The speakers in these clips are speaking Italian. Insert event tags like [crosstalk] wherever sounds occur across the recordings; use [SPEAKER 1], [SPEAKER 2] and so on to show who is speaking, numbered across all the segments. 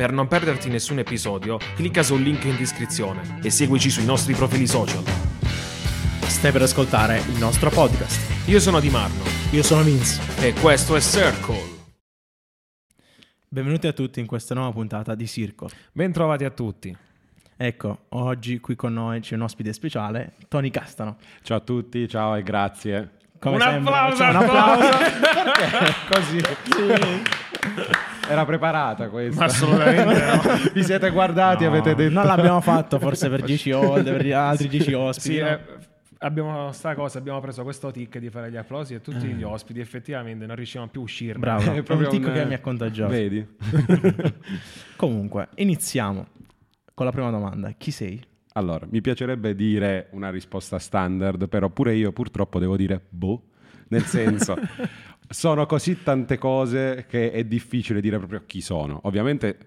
[SPEAKER 1] Per non perderti nessun episodio, clicca sul link in descrizione e seguici sui nostri profili social.
[SPEAKER 2] Stai per ascoltare il nostro podcast.
[SPEAKER 1] Io sono Di Marno
[SPEAKER 2] Io sono Vince.
[SPEAKER 1] e questo è Circle.
[SPEAKER 2] Benvenuti a tutti in questa nuova puntata di Circle.
[SPEAKER 1] Bentrovati a tutti.
[SPEAKER 2] Ecco, oggi qui con noi c'è un ospite speciale, Tony Castano.
[SPEAKER 3] Ciao a tutti, ciao e grazie.
[SPEAKER 2] Come
[SPEAKER 1] Un
[SPEAKER 2] sempre,
[SPEAKER 1] applauso
[SPEAKER 2] facciamo
[SPEAKER 1] a
[SPEAKER 2] un applauso. [laughs]
[SPEAKER 3] Così. Era preparata questa.
[SPEAKER 1] Ma assolutamente no. [laughs]
[SPEAKER 3] Vi siete guardati,
[SPEAKER 2] No,
[SPEAKER 3] avete detto...
[SPEAKER 2] Non l'abbiamo fatto forse per 10 [laughs] ore, per gli altri 10 ospiti.
[SPEAKER 1] Sì,
[SPEAKER 2] no?
[SPEAKER 1] eh, abbiamo sta cosa, abbiamo preso questo tic di fare gli applausi e tutti gli ospiti effettivamente non riuscivano più a uscirne.
[SPEAKER 2] Bravo, [laughs]
[SPEAKER 3] È
[SPEAKER 2] è
[SPEAKER 3] proprio
[SPEAKER 2] un tic
[SPEAKER 3] un-
[SPEAKER 2] che mi ha contagiato.
[SPEAKER 3] Vedi?
[SPEAKER 2] Comunque, iniziamo con la prima domanda. Chi sei?
[SPEAKER 3] Allora, mi piacerebbe dire una risposta standard, però pure io purtroppo devo dire boh. Nel senso, sono così tante cose che è difficile dire proprio chi sono. Ovviamente,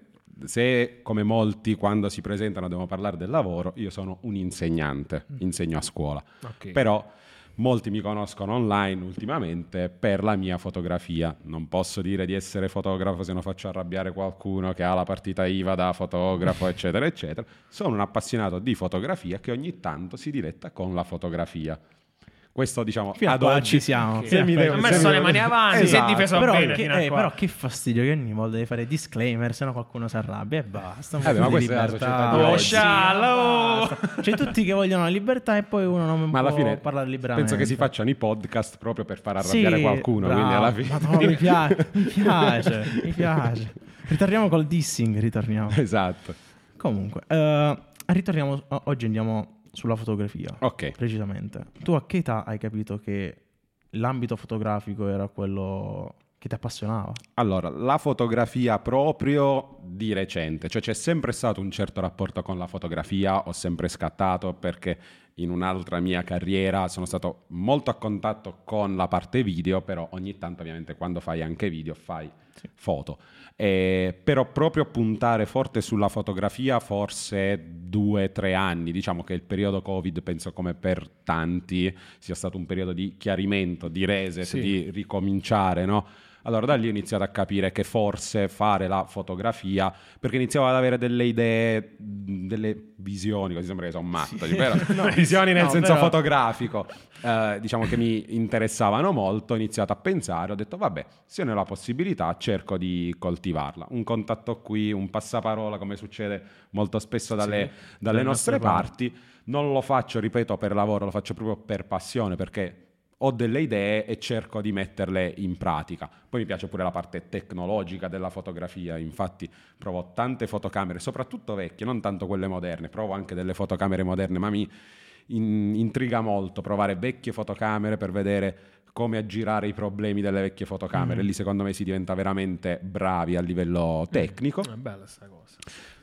[SPEAKER 3] se come molti quando si presentano devono parlare del lavoro, io sono un insegnante, insegno a scuola.
[SPEAKER 1] Ok.
[SPEAKER 3] Però molti mi conoscono online ultimamente per la mia fotografia. Non posso dire di essere fotografo se non faccio arrabbiare qualcuno che ha la partita IVA da fotografo, [laughs] eccetera, eccetera. Sono un appassionato di fotografia che ogni tanto si diletta con la fotografia. Questo diciamo
[SPEAKER 2] Fino a
[SPEAKER 3] ad oggi
[SPEAKER 2] ci siamo. A
[SPEAKER 3] mi devo-
[SPEAKER 1] Ha messo le mani avanti, si è
[SPEAKER 3] Esatto.
[SPEAKER 1] difeso
[SPEAKER 2] Però
[SPEAKER 1] bene
[SPEAKER 2] che, eh, però che fastidio che ogni volta devi fare disclaimer, se no qualcuno si arrabbia e basta. un
[SPEAKER 3] Eh beh,
[SPEAKER 2] po'
[SPEAKER 3] ma
[SPEAKER 2] di
[SPEAKER 3] questa è la
[SPEAKER 2] libertà.
[SPEAKER 3] società
[SPEAKER 1] Oh.
[SPEAKER 2] C'è tutti che vogliono la libertà e poi uno non
[SPEAKER 3] Ma alla
[SPEAKER 2] può
[SPEAKER 3] fine
[SPEAKER 2] parlare liberamente.
[SPEAKER 3] penso che si facciano i podcast proprio per far arrabbiare
[SPEAKER 2] Sì,
[SPEAKER 3] qualcuno.
[SPEAKER 2] bravo.
[SPEAKER 3] Quindi alla fine.
[SPEAKER 2] Madonna, mi [laughs] piace, mi piace, mi piace. Ritorniamo col dissing, ritorniamo.
[SPEAKER 3] esatto.
[SPEAKER 2] Comunque, eh, ritorniamo, oggi andiamo sulla fotografia,
[SPEAKER 3] Ok.
[SPEAKER 2] precisamente. Tu a che età hai capito che l'ambito fotografico era quello che ti appassionava?
[SPEAKER 3] Allora, la fotografia proprio di recente, cioè c'è sempre stato un certo rapporto con la fotografia, ho sempre scattato perché in un'altra mia carriera sono stato molto a contatto con la parte video, però ogni tanto ovviamente quando fai anche video fai foto. Eh, però proprio puntare forte sulla fotografia forse due, tre anni, diciamo che il periodo Covid penso come per tanti sia stato un periodo di chiarimento, di reset,
[SPEAKER 1] Sì.
[SPEAKER 3] di ricominciare, no? Allora da lì ho iniziato a capire che forse fare la fotografia, perché iniziavo ad avere delle idee, delle visioni, così sembra che sono matto, però [laughs]
[SPEAKER 2] No,
[SPEAKER 3] visioni nel
[SPEAKER 2] no,
[SPEAKER 3] senso
[SPEAKER 2] però-
[SPEAKER 3] fotografico, eh, diciamo che mi interessavano molto, ho iniziato a pensare, ho detto vabbè, se ne ho la possibilità cerco di coltivarla. Un contatto qui, un passaparola come succede molto spesso dalle, dalle
[SPEAKER 2] dalle
[SPEAKER 3] nostre parti, non lo faccio, ripeto, per lavoro, lo faccio proprio per passione, perché ho delle idee e cerco di metterle in pratica. Poi mi piace pure la parte tecnologica della fotografia, infatti provo tante fotocamere, soprattutto vecchie, non tanto quelle moderne, provo anche delle fotocamere moderne, ma mi in- intriga molto provare vecchie fotocamere per vedere come aggirare i problemi delle vecchie fotocamere. Lì secondo me si diventa veramente bravi a livello tecnico.
[SPEAKER 1] È bella sta cosa.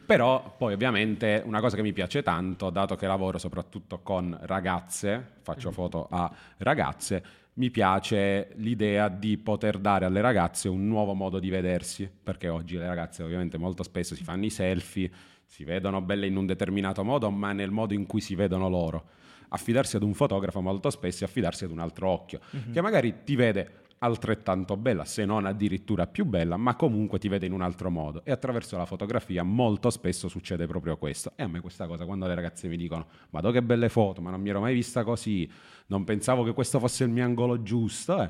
[SPEAKER 3] Però poi ovviamente una cosa che mi piace tanto, dato che lavoro soprattutto con ragazze, faccio foto a ragazze, mi piace l'idea di poter dare alle ragazze un nuovo modo di vedersi, perché oggi le ragazze ovviamente molto spesso si fanno i selfie, si vedono belle in un determinato modo, ma nel modo in cui si vedono loro. Affidarsi ad un fotografo molto spesso è affidarsi ad un altro occhio, che magari ti vede altrettanto bella, se non addirittura più bella, ma comunque ti vede in un altro modo. E attraverso la fotografia molto spesso succede proprio questo. E a me questa cosa, quando le ragazze mi dicono, ma che belle foto, ma non mi ero mai vista così, non pensavo che questo fosse il mio angolo giusto, eh,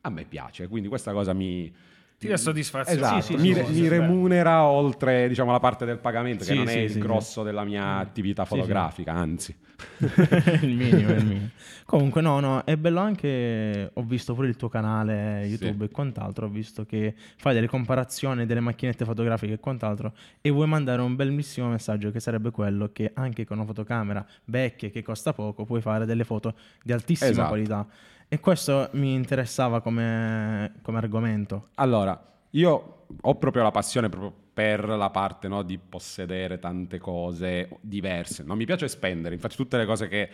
[SPEAKER 3] a me piace. Quindi questa cosa mi...
[SPEAKER 1] Ti dà soddisfazione.
[SPEAKER 3] Esatto,
[SPEAKER 2] Sì, sì,
[SPEAKER 3] mi,
[SPEAKER 2] sì,
[SPEAKER 3] mi remunera oltre diciamo, la parte del pagamento, che non è il grosso della mia attività
[SPEAKER 2] Sì, sì.
[SPEAKER 3] fotografica, anzi. [laughs]
[SPEAKER 2] il minimo, il minimo. [laughs] Comunque, no, no, è bello anche. Ho visto pure il tuo canale YouTube e quant'altro. Ho visto che fai delle comparazioni delle macchinette fotografiche e quant'altro. E vuoi mandare un bellissimo messaggio che sarebbe quello che anche con una fotocamera vecchia che costa poco puoi fare delle foto di altissima
[SPEAKER 3] Esatto.
[SPEAKER 2] qualità. E questo mi interessava come, come argomento.
[SPEAKER 3] Allora, io ho proprio la passione proprio per la parte no, di possedere tante cose diverse. Non mi piace spendere, infatti tutte le cose che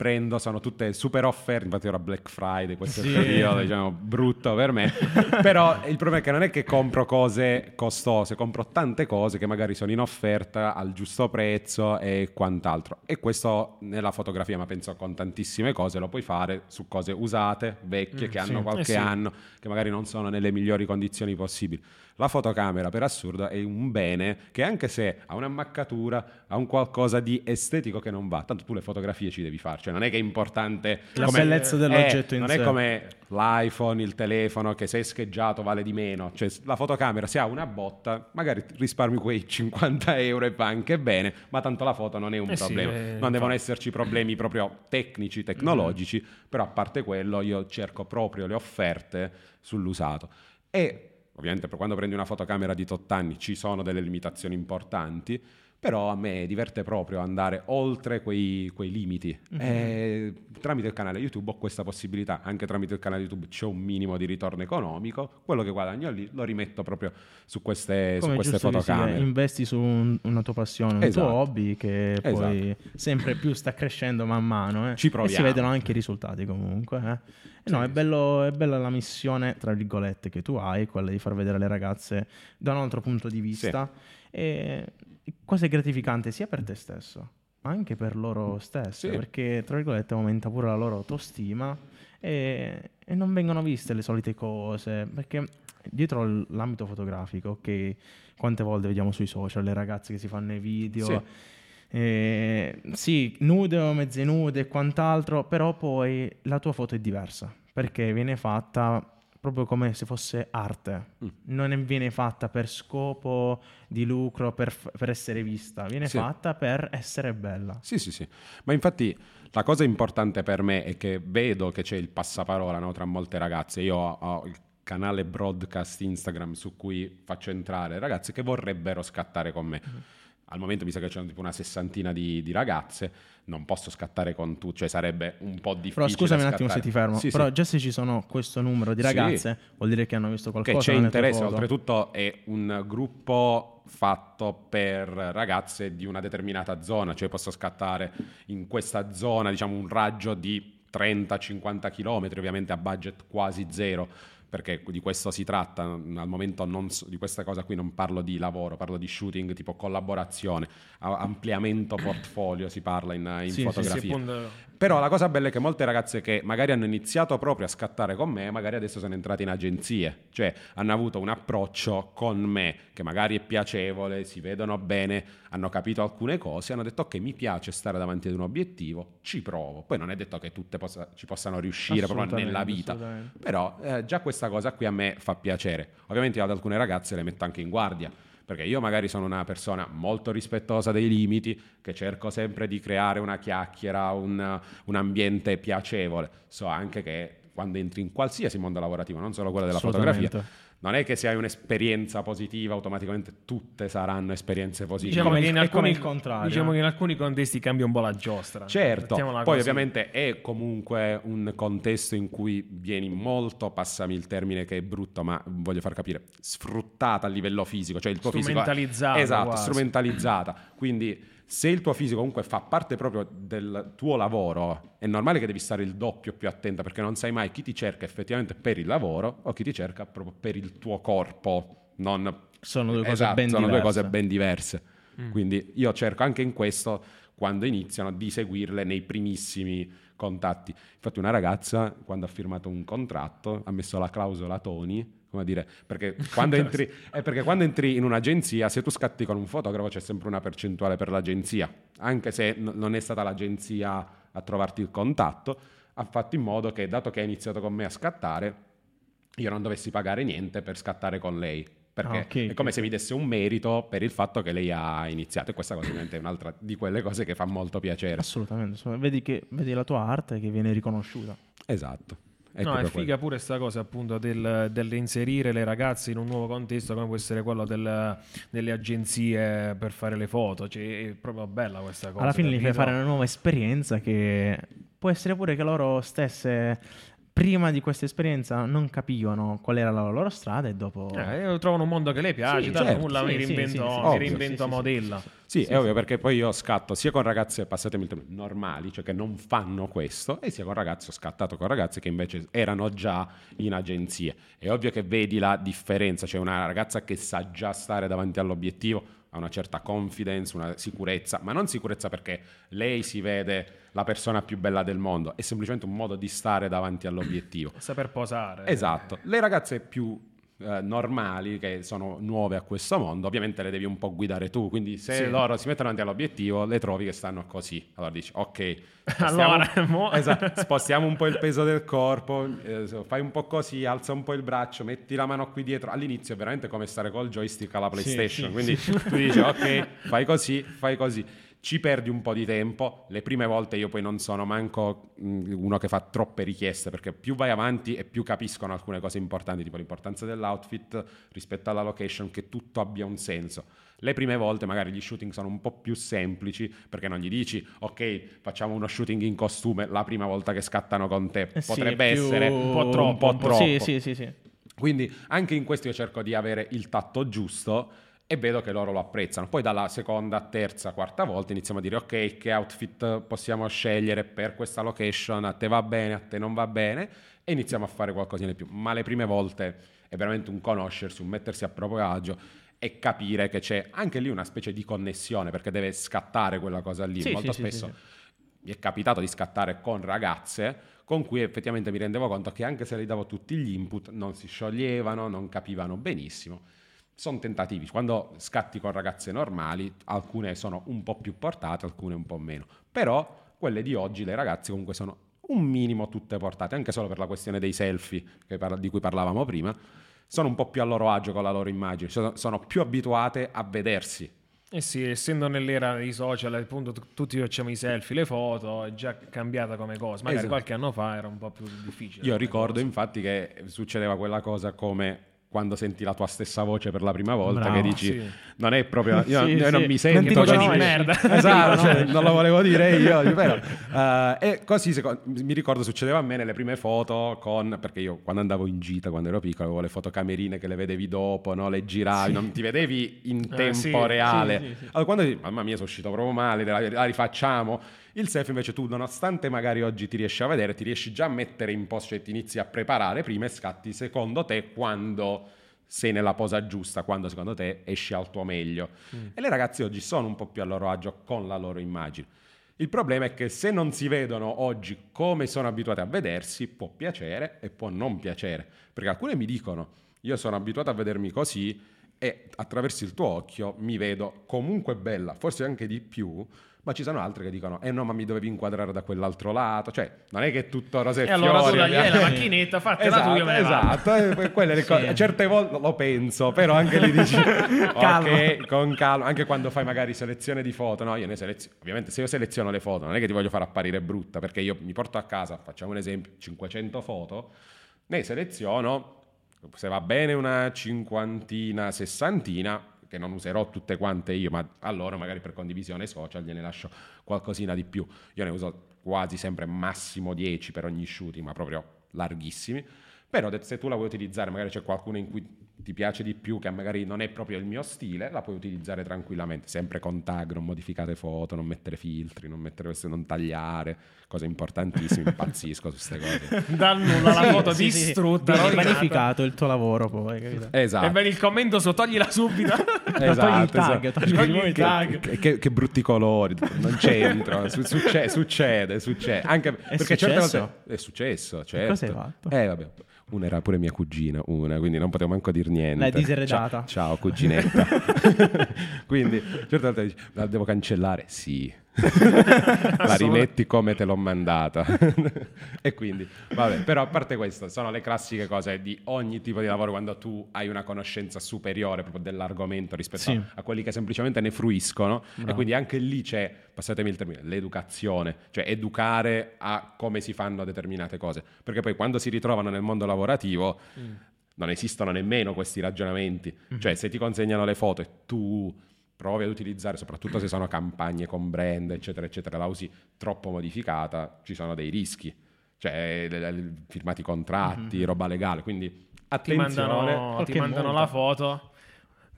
[SPEAKER 3] prendo sono tutte super offerte, infatti ora Black Friday, questo
[SPEAKER 2] Sì.
[SPEAKER 3] è il periodo diciamo, brutto per me, [laughs] però il problema è che non è che compro cose costose, compro tante cose che magari sono in offerta al giusto prezzo e quant'altro. E questo nella fotografia, ma penso con tantissime cose, lo puoi fare su cose usate, vecchie,
[SPEAKER 1] Mm,
[SPEAKER 3] che
[SPEAKER 1] sì.
[SPEAKER 3] hanno
[SPEAKER 1] Eh
[SPEAKER 3] qualche
[SPEAKER 1] sì.
[SPEAKER 3] anno, che magari non sono nelle migliori condizioni possibili. La fotocamera per assurdo è un bene che anche se ha un'ammaccatura, ha un qualcosa di estetico che non va, tanto tu le fotografie ci devi fare, cioè non è che è importante
[SPEAKER 2] La
[SPEAKER 3] come-
[SPEAKER 2] bellezza dell'oggetto
[SPEAKER 3] eh,
[SPEAKER 2] in
[SPEAKER 3] non
[SPEAKER 2] sé.
[SPEAKER 3] è come l'iPhone, il telefono che se è scheggiato vale di meno, cioè la fotocamera se ha una botta magari risparmi quei [laughs] 50 euro e va anche bene, ma tanto la foto non è un
[SPEAKER 1] Eh sì,
[SPEAKER 3] problema,
[SPEAKER 1] eh,
[SPEAKER 3] non devono esserci problemi proprio tecnici, tecnologici, però a parte quello io cerco proprio le offerte sull'usato. E ovviamente quando prendi una fotocamera di 8 anni ci sono delle limitazioni importanti, però a me diverte proprio andare oltre quei, quei limiti. E tramite il canale YouTube ho questa possibilità, anche tramite il canale YouTube c'è un minimo di ritorno economico, quello che guadagno lì lo rimetto proprio su queste, su
[SPEAKER 2] Come
[SPEAKER 3] queste
[SPEAKER 2] giusto che sia,
[SPEAKER 3] fotocamere.
[SPEAKER 2] investi su un- una tua passione, un
[SPEAKER 3] Esatto.
[SPEAKER 2] tuo hobby che poi sempre più sta crescendo man mano. eh.
[SPEAKER 3] Ci
[SPEAKER 2] E si
[SPEAKER 3] proviamo.
[SPEAKER 2] vedono anche i risultati comunque. eh. E no, è, bello, è bella la missione, tra virgolette, che tu hai, quella di far vedere le ragazze da un altro punto di vista. E cosa è gratificante sia per te stesso, ma anche per loro stesse,
[SPEAKER 3] Sì.
[SPEAKER 2] perché tra virgolette aumenta pure la loro autostima e, e non vengono viste le solite cose, perché dietro l'ambito fotografico, che quante volte vediamo sui social le ragazze che si fanno i video,
[SPEAKER 3] Sì.
[SPEAKER 2] eh, sì, nude o mezze nude e quant'altro, però poi la tua foto è diversa, perché viene fatta proprio come se fosse arte,
[SPEAKER 3] Mm.
[SPEAKER 2] non viene fatta per scopo di lucro, per, per essere vista, viene
[SPEAKER 3] Sì.
[SPEAKER 2] fatta per essere bella.
[SPEAKER 3] Sì, sì, sì. Ma infatti la cosa importante per me è che vedo che c'è il passaparola no, tra molte ragazze. Io ho, ho il canale broadcast Instagram su cui faccio entrare ragazze che vorrebbero scattare con me. Al momento mi sa che c'è tipo una sessantina di, di ragazze, non posso scattare con tutte, cioè sarebbe un po' difficile.
[SPEAKER 2] Però scusami un attimo se ti fermo,
[SPEAKER 3] Sì,
[SPEAKER 2] però
[SPEAKER 3] sì.
[SPEAKER 2] già se ci sono questo numero di
[SPEAKER 3] Sì.
[SPEAKER 2] ragazze vuol dire che hanno visto
[SPEAKER 3] che
[SPEAKER 2] qualcosa
[SPEAKER 3] c'è
[SPEAKER 2] nelle tue
[SPEAKER 3] interesse, oltretutto è un gruppo fatto per ragazze di una determinata zona, cioè posso scattare in questa zona, diciamo un raggio di 30-50 km, ovviamente a budget quasi zero, perché di questo si tratta, al momento non so- di questa cosa qui non parlo di lavoro, parlo di shooting tipo collaborazione, ampliamento portfolio si parla in, in
[SPEAKER 2] Sì, sì, sì,
[SPEAKER 3] fotografia.
[SPEAKER 1] Sì, appunto,
[SPEAKER 3] Però la cosa bella è che molte ragazze che magari hanno iniziato proprio a scattare con me, magari adesso sono entrate in agenzie, cioè hanno avuto un approccio con me che magari è piacevole, si vedono bene, hanno capito alcune cose, hanno detto ok mi piace stare davanti ad un obiettivo, ci provo. Poi non è detto che tutte possa- ci possano riuscire proprio nella vita, però eh, già questa cosa qui a me fa piacere. Ovviamente ad alcune ragazze le metto anche in guardia, perché io magari sono una persona molto rispettosa dei limiti, che cerco sempre di creare una chiacchiera, un, un ambiente piacevole. So anche che quando entri in qualsiasi mondo lavorativo, non solo quello della fotografia. Non è che se hai un'esperienza positiva automaticamente tutte saranno esperienze positive.
[SPEAKER 1] diciamo
[SPEAKER 2] come
[SPEAKER 1] che in
[SPEAKER 2] è come
[SPEAKER 1] alcuni,
[SPEAKER 2] il contrario,
[SPEAKER 1] diciamo che in alcuni contesti cambia un po' la giostra.
[SPEAKER 3] Certo,
[SPEAKER 1] Mettiamola
[SPEAKER 3] poi
[SPEAKER 1] così.
[SPEAKER 3] ovviamente è comunque un contesto in cui vieni molto, passami il termine che è brutto, ma voglio far capire, sfruttata a livello fisico, cioè il tuo fisico...
[SPEAKER 1] Strumentalizzata
[SPEAKER 3] Esatto,
[SPEAKER 1] quasi.
[SPEAKER 3] strumentalizzata. Quindi se il tuo fisico comunque fa parte proprio del tuo lavoro, è normale che devi stare il doppio più attenta perché non sai mai chi ti cerca effettivamente per il lavoro o chi ti cerca proprio per il tuo corpo. Non...
[SPEAKER 2] Sono due cose
[SPEAKER 3] Esatto,
[SPEAKER 2] ben
[SPEAKER 3] sono
[SPEAKER 2] diverse.
[SPEAKER 3] due cose ben diverse.
[SPEAKER 1] Mm.
[SPEAKER 3] Quindi io cerco anche in questo, quando iniziano, di seguirle nei primissimi contatti. Infatti una ragazza, quando ha firmato un contratto, ha messo la clausola Tony, come dire, perché [laughs] quando entri, è perché quando entri in un'agenzia, se tu scatti con un fotografo c'è sempre una percentuale per l'agenzia, anche se n- non è stata l'agenzia a trovarti il contatto, ha fatto in modo che, dato che ha iniziato con me a scattare, io non dovessi pagare niente per scattare con lei. Perché
[SPEAKER 2] Ah, ok,
[SPEAKER 3] è come
[SPEAKER 2] ok.
[SPEAKER 3] se mi desse un merito per il fatto che lei ha iniziato. E questa cosa ovviamente è un'altra di quelle cose che fa molto piacere.
[SPEAKER 2] Assolutamente, assolutamente. Vedi, che, vedi la tua arte che viene riconosciuta.
[SPEAKER 3] Esatto. È
[SPEAKER 1] no, è figa pure sta cosa appunto del, dell'inserire le ragazze in un nuovo contesto come può essere quello del- delle agenzie per fare le foto, cioè, è proprio bella questa cosa.
[SPEAKER 2] Alla fine gli fai fare una nuova esperienza che può essere pure che loro stesse, prima di questa esperienza, non capivano qual era la loro strada e dopo...
[SPEAKER 1] Eh, trovano un mondo che le piace,
[SPEAKER 3] Sì,
[SPEAKER 1] tanto
[SPEAKER 3] certo.
[SPEAKER 1] nulla mi
[SPEAKER 2] Sì, sì,
[SPEAKER 1] reinvento,
[SPEAKER 2] sì, sì,
[SPEAKER 1] mi reinvento
[SPEAKER 2] Sì, sì, sì.
[SPEAKER 1] modella.
[SPEAKER 3] Sì, è ovvio perché poi io scatto sia con ragazze, passatemi il termine, normali, cioè che non fanno questo, e sia con ragazzi, ho scattato con ragazze che invece erano già in agenzie. È ovvio che vedi la differenza, cioè una ragazza che sa già stare davanti all'obiettivo, ha una certa confidence, una sicurezza, ma non sicurezza perché lei si vede la persona più bella del mondo, è semplicemente un modo di stare davanti all'obiettivo.
[SPEAKER 1] Saper posare.
[SPEAKER 3] Esatto. Le ragazze più eh, normali che sono nuove a questo mondo, ovviamente le devi un po' guidare tu, quindi se
[SPEAKER 1] Sì.
[SPEAKER 3] loro si mettono davanti all'obiettivo, le trovi che stanno così. Allora dici, ok, [laughs] spostiamo,
[SPEAKER 1] Allora, [laughs] mo- [laughs]
[SPEAKER 3] esatto, spostiamo un po' il peso del corpo, eh, fai un po' così, alza un po' il braccio, metti la mano qui dietro. All'inizio è veramente come stare col joystick alla PlayStation,
[SPEAKER 2] sì,
[SPEAKER 3] quindi tu dici, ok, fai così, fai così. Ci perdi un po' di tempo. Le prime volte io poi non sono manco mh, uno che fa troppe richieste perché più vai avanti e più capiscono alcune cose importanti, tipo l'importanza dell'outfit rispetto alla location, che tutto abbia un senso. Le prime volte magari gli shooting sono un po' più semplici perché non gli dici ok facciamo uno shooting in costume la prima volta che scattano con te.
[SPEAKER 2] Eh sì,
[SPEAKER 3] Potrebbe essere
[SPEAKER 2] un
[SPEAKER 1] po' troppo,
[SPEAKER 3] un po'
[SPEAKER 1] un po'
[SPEAKER 3] troppo.
[SPEAKER 2] Sì, sì, sì, sì.
[SPEAKER 3] Quindi anche in questo io cerco di avere il tatto giusto e vedo che loro lo apprezzano. Poi dalla seconda, terza, quarta volta iniziamo a dire ok, che outfit possiamo scegliere per questa location, a te va bene, a te non va bene e iniziamo a fare qualcosina di più. Ma le prime volte è veramente un conoscersi, un mettersi a proprio agio e capire che c'è anche lì una specie di connessione perché deve scattare quella cosa lì.
[SPEAKER 2] Sì,
[SPEAKER 3] Molto
[SPEAKER 2] sì,
[SPEAKER 3] spesso
[SPEAKER 2] sì,
[SPEAKER 3] mi è capitato di scattare con ragazze con cui effettivamente mi rendevo conto che anche se le davo tutti gli input non si scioglievano, non capivano benissimo. Sono tentativi, quando scatti con ragazze normali, alcune sono un po' più portate, alcune un po' meno, però quelle di oggi, le ragazze comunque sono un minimo tutte portate, anche solo per la questione dei selfie parla- di cui parlavamo prima, sono un po' più a loro agio con la loro immagine, sono, sono più abituate a vedersi
[SPEAKER 1] Eh sì, essendo nell'era dei social, appunto, t- tutti facciamo i selfie, le foto, è già cambiata come cosa. Magari
[SPEAKER 3] Esatto.
[SPEAKER 1] qualche anno fa era un po' più difficile.
[SPEAKER 3] Io ricordo
[SPEAKER 1] cosa.
[SPEAKER 3] infatti che succedeva quella cosa come quando senti la tua stessa voce per la prima volta
[SPEAKER 2] Bravo,
[SPEAKER 3] che dici
[SPEAKER 1] sì.
[SPEAKER 3] non è proprio io,
[SPEAKER 2] Sì,
[SPEAKER 3] io
[SPEAKER 2] sì.
[SPEAKER 3] non mi
[SPEAKER 2] Non
[SPEAKER 3] sento
[SPEAKER 2] ti
[SPEAKER 3] così.
[SPEAKER 1] riconosci. merda. [laughs]
[SPEAKER 3] esatto
[SPEAKER 2] Non
[SPEAKER 3] cioè, non lo volevo dire io però, [laughs] eh, e così seco- mi ricordo succedeva a me nelle prime foto con perché io quando andavo in gita quando ero piccolo avevo le fotocamerine che le vedevi dopo no? le giravi non ti vedevi in
[SPEAKER 1] Eh,
[SPEAKER 3] tempo
[SPEAKER 1] sì,
[SPEAKER 3] reale allora quando dici mamma mia sono uscito proprio male la, la rifacciamo il selfie invece tu nonostante magari oggi ti riesci a vedere ti riesci già a mettere in posto cioè ti inizi a preparare prima e scatti secondo te quando sei nella posa giusta quando secondo te esci al tuo meglio. E le ragazze oggi sono un po' più a loro agio con la loro immagine. Il problema è che se non si vedono oggi come sono abituate a vedersi può piacere e può non piacere. Perché alcune mi dicono io sono abituato a vedermi così e attraverso il tuo occhio mi vedo comunque bella, forse anche di più, ma ci sono altre che dicono eh no ma mi dovevi inquadrare da quell'altro lato, cioè non è che è tutto rose e
[SPEAKER 1] E allora tu
[SPEAKER 3] fiori,
[SPEAKER 1] dagli
[SPEAKER 3] abbiamo-
[SPEAKER 1] la macchinetta, fatta la
[SPEAKER 3] Esatto,
[SPEAKER 1] tua, io me
[SPEAKER 3] esatto, e poi quelle le cose,
[SPEAKER 2] Sì.
[SPEAKER 3] certe volte lo penso, però anche lì dici [laughs] ok, con calma, anche quando fai magari selezione di foto, no, io ne seleziono, ovviamente se io seleziono le foto non è che ti voglio far apparire brutta, perché io mi porto a casa, facciamo un esempio, 500 foto, ne seleziono, se va bene una cinquantina, sessantina, che non userò tutte quante io, ma allora magari per condivisione social gliene lascio qualcosina di più. Io ne uso quasi sempre massimo 10 per ogni shooting, ma proprio larghissimi. Però se tu la vuoi utilizzare, magari c'è qualcuno in cui ti piace di più, che magari non è proprio il mio stile, la puoi utilizzare tranquillamente, sempre con tag, non modificate foto, non mettere filtri, non mettere queste, non tagliare, cose importantissime, [laughs] impazzisco su queste cose.
[SPEAKER 1] Dal nulla la
[SPEAKER 2] Sì,
[SPEAKER 1] foto
[SPEAKER 2] sì, sì.
[SPEAKER 1] distrutta.
[SPEAKER 2] Viene
[SPEAKER 1] rovinata.
[SPEAKER 2] vanificato il tuo lavoro poi, capito?
[SPEAKER 3] Esatto.
[SPEAKER 1] E vedi il commento su, toglila subito. [laughs]
[SPEAKER 3] Esatto,
[SPEAKER 2] togli il tag,
[SPEAKER 3] esatto.
[SPEAKER 2] togli
[SPEAKER 1] Togli
[SPEAKER 2] il
[SPEAKER 1] il tag.
[SPEAKER 3] Che, che- che brutti colori, non c'entro, [laughs] su- succe- succede, succede. Anche perché certe
[SPEAKER 2] successo?
[SPEAKER 3] volte è successo, certo.
[SPEAKER 2] cosa hai fatto?
[SPEAKER 3] Eh, vabbè. Una era pure mia cugina, una, quindi non potevo manco dire niente.
[SPEAKER 2] L'hai diseredata.
[SPEAKER 3] Ciao, ciao, cuginetta. [laughs] [laughs] quindi certe volte dici, la devo cancellare? Sì. La rimetti come te l'ho mandata. [laughs] e quindi, vabbè, però a parte questo, sono le classiche cose di ogni tipo di lavoro quando tu hai una conoscenza superiore proprio dell'argomento rispetto
[SPEAKER 2] Sì.
[SPEAKER 3] a, a quelli che semplicemente ne fruiscono. E
[SPEAKER 2] Bravo.
[SPEAKER 3] quindi anche lì c'è, passatemi il termine, l'educazione, cioè educare a come si fanno determinate cose. Perché poi quando si ritrovano nel mondo lavorativo non esistono nemmeno questi ragionamenti. Cioè se ti consegnano le foto e tu provi ad utilizzare, soprattutto se sono campagne con brand, eccetera, eccetera, la usi troppo modificata, ci sono dei rischi. Cioè, le- le- firmati contratti, roba legale, quindi
[SPEAKER 1] Ti
[SPEAKER 3] attenzione.
[SPEAKER 1] mandano, ti mandano la foto.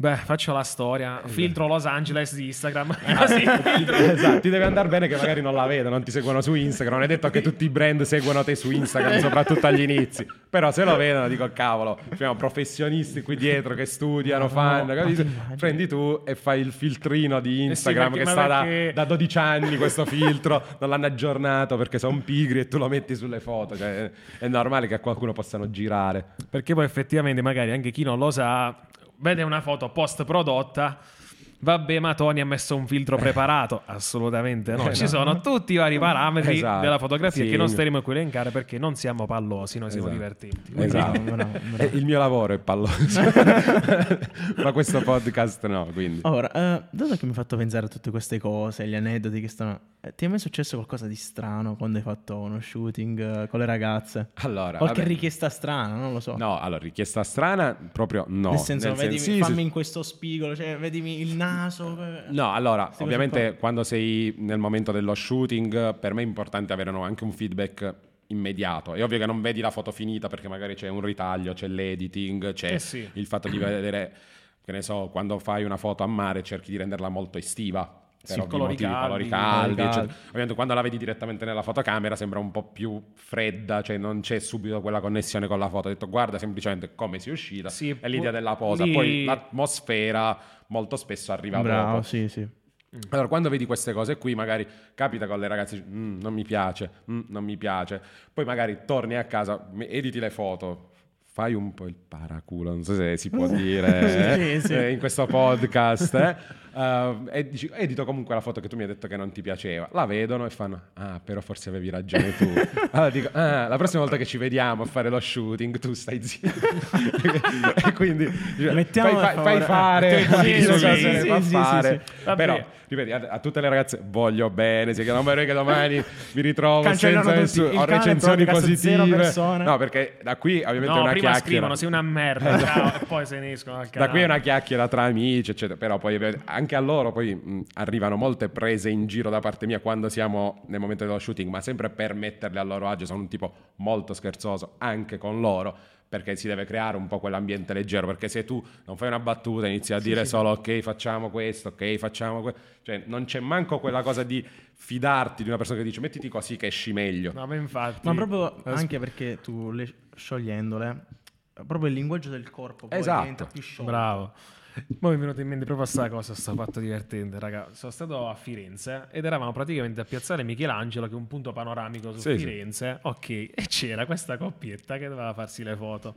[SPEAKER 1] Beh, faccio la storia.
[SPEAKER 3] Esatto.
[SPEAKER 1] Filtro Los Angeles di Instagram. [laughs]
[SPEAKER 3] Ah,
[SPEAKER 1] Così.
[SPEAKER 3] esatto, ti deve andare bene che magari non la vedono, non ti seguono su Instagram. Non è detto che tutti i brand seguono te su Instagram, soprattutto agli inizi. Però se lo vedono, dico cavolo, abbiamo professionisti qui dietro che studiano, fanno, capito? Prendi tu e fai il filtrino di Instagram
[SPEAKER 1] perché-
[SPEAKER 3] che
[SPEAKER 1] ma
[SPEAKER 3] sta da,
[SPEAKER 1] perché-
[SPEAKER 3] da 12 anni questo filtro, non l'hanno aggiornato perché sono pigri e tu lo metti sulle foto. Cioè, è normale che a qualcuno possano girare.
[SPEAKER 1] Perché poi effettivamente magari anche chi non lo sa vede una foto post prodotta. Vabbè, ma Tony ha messo un filtro preparato. Assolutamente no.
[SPEAKER 3] Eh,
[SPEAKER 1] Ci
[SPEAKER 3] no.
[SPEAKER 1] sono tutti i vari parametri
[SPEAKER 3] Esatto.
[SPEAKER 1] della fotografia
[SPEAKER 3] Sì.
[SPEAKER 1] che non staremo qui a elencare perché non siamo pallosi, noi siamo
[SPEAKER 3] Esatto.
[SPEAKER 1] divertenti.
[SPEAKER 3] Esatto.
[SPEAKER 2] Bravo, bravo, bravo.
[SPEAKER 3] Eh, il mio lavoro è palloso, [laughs] ma questo podcast no. Quindi.
[SPEAKER 2] Ora, eh, dato che mi hai fatto pensare a tutte queste cose, gli aneddoti che stanno... eh, ti è mai successo qualcosa di strano quando hai fatto uno shooting eh, con le ragazze?
[SPEAKER 3] Allora,
[SPEAKER 2] Qualche
[SPEAKER 3] vabbè.
[SPEAKER 2] richiesta strana, non lo so.
[SPEAKER 3] No, allora, richiesta strana proprio no.
[SPEAKER 2] Nel senso,
[SPEAKER 3] Nel
[SPEAKER 2] vedimi,
[SPEAKER 3] senso- sì,
[SPEAKER 2] fammi
[SPEAKER 3] sì.
[SPEAKER 2] in questo spigolo, cioè, vedimi il naso. Eh.
[SPEAKER 3] No, allora,
[SPEAKER 2] cose
[SPEAKER 3] ovviamente
[SPEAKER 2] qua.
[SPEAKER 3] quando sei nel momento dello shooting, per me è importante avere anche un feedback immediato. È ovvio che non vedi la foto finita perché magari c'è un ritaglio, c'è l'editing, c'è
[SPEAKER 1] Eh sì.
[SPEAKER 3] il fatto di vedere, che ne so, quando fai una foto a mare cerchi di renderla molto estiva. Per
[SPEAKER 1] Sì,
[SPEAKER 3] ovvi
[SPEAKER 1] colori
[SPEAKER 3] motivi,
[SPEAKER 1] caldi,
[SPEAKER 3] colori caldi,
[SPEAKER 2] caldi.
[SPEAKER 3] Ovviamente quando la vedi direttamente nella fotocamera sembra un po' più fredda, cioè non c'è subito quella connessione con la foto. Ho detto guarda semplicemente come si è uscita
[SPEAKER 1] Sì,
[SPEAKER 3] e l'idea della posa.
[SPEAKER 1] lì-
[SPEAKER 3] Poi l'atmosfera molto spesso arriva
[SPEAKER 2] Bravo,
[SPEAKER 3] dopo.
[SPEAKER 2] sì, sì.
[SPEAKER 3] Allora, quando vedi queste cose qui, magari capita con le ragazze, "Mm, non mi piace, mm, non mi piace. Poi magari torni a casa, editi le foto, fai un po' il paraculo, non so se si può [laughs] dire
[SPEAKER 2] Sì, sì.
[SPEAKER 3] eh, in questo podcast, eh. Uh, e dici, edito comunque la foto che tu mi hai detto che non ti piaceva. La vedono e fanno, ah, però forse avevi ragione tu. [laughs] Allora dico, ah, la prossima volta che ci vediamo a fare lo shooting, tu stai zitto. [laughs] e quindi cioè,
[SPEAKER 2] Mettiamo
[SPEAKER 3] fai, fai
[SPEAKER 2] favore.
[SPEAKER 3] fare, fai
[SPEAKER 2] sì,
[SPEAKER 3] cose
[SPEAKER 2] sì,
[SPEAKER 3] che
[SPEAKER 2] sì,
[SPEAKER 3] fa
[SPEAKER 2] sì,
[SPEAKER 3] fare. Però, ripeti, a, a tutte le ragazze voglio bene, non vorrei che domani mi ritrovo
[SPEAKER 2] Cancellano
[SPEAKER 3] senza nessuno, ho recensioni positive. No, perché da qui ovviamente è
[SPEAKER 1] No,
[SPEAKER 3] una
[SPEAKER 1] prima
[SPEAKER 3] chiacchiera.
[SPEAKER 1] scrivono sei una merda [laughs] ciao, e poi se ne escono
[SPEAKER 3] Da qui è una chiacchiera tra amici, eccetera. Però poi ovviamente, anche a loro poi mh, arrivano molte prese in giro da parte mia quando siamo nel momento dello shooting, ma sempre per metterle a loro agio. Sono un tipo molto scherzoso anche con loro. Perché si deve creare un po' quell'ambiente leggero. Perché se tu non fai una battuta, inizi a dire solo ok, facciamo questo, ok, facciamo questo. Cioè, non c'è manco quella cosa di fidarti di una persona che dice mettiti così che esci meglio.
[SPEAKER 1] No, ma infatti...
[SPEAKER 2] Ma proprio
[SPEAKER 1] As-
[SPEAKER 2] anche perché tu le, sciogliendole, proprio il linguaggio del corpo poi
[SPEAKER 3] Esatto.
[SPEAKER 2] diventa più sciolto.
[SPEAKER 1] Bravo. Poi mi è venuto in mente proprio sta cosa, sto fatto divertente, raga. Sono stato a Firenze ed eravamo praticamente a Piazzale Michelangelo, che è un punto panoramico su
[SPEAKER 3] Sì, sì.
[SPEAKER 1] Firenze. Ok, e c'era questa coppietta che doveva farsi le foto.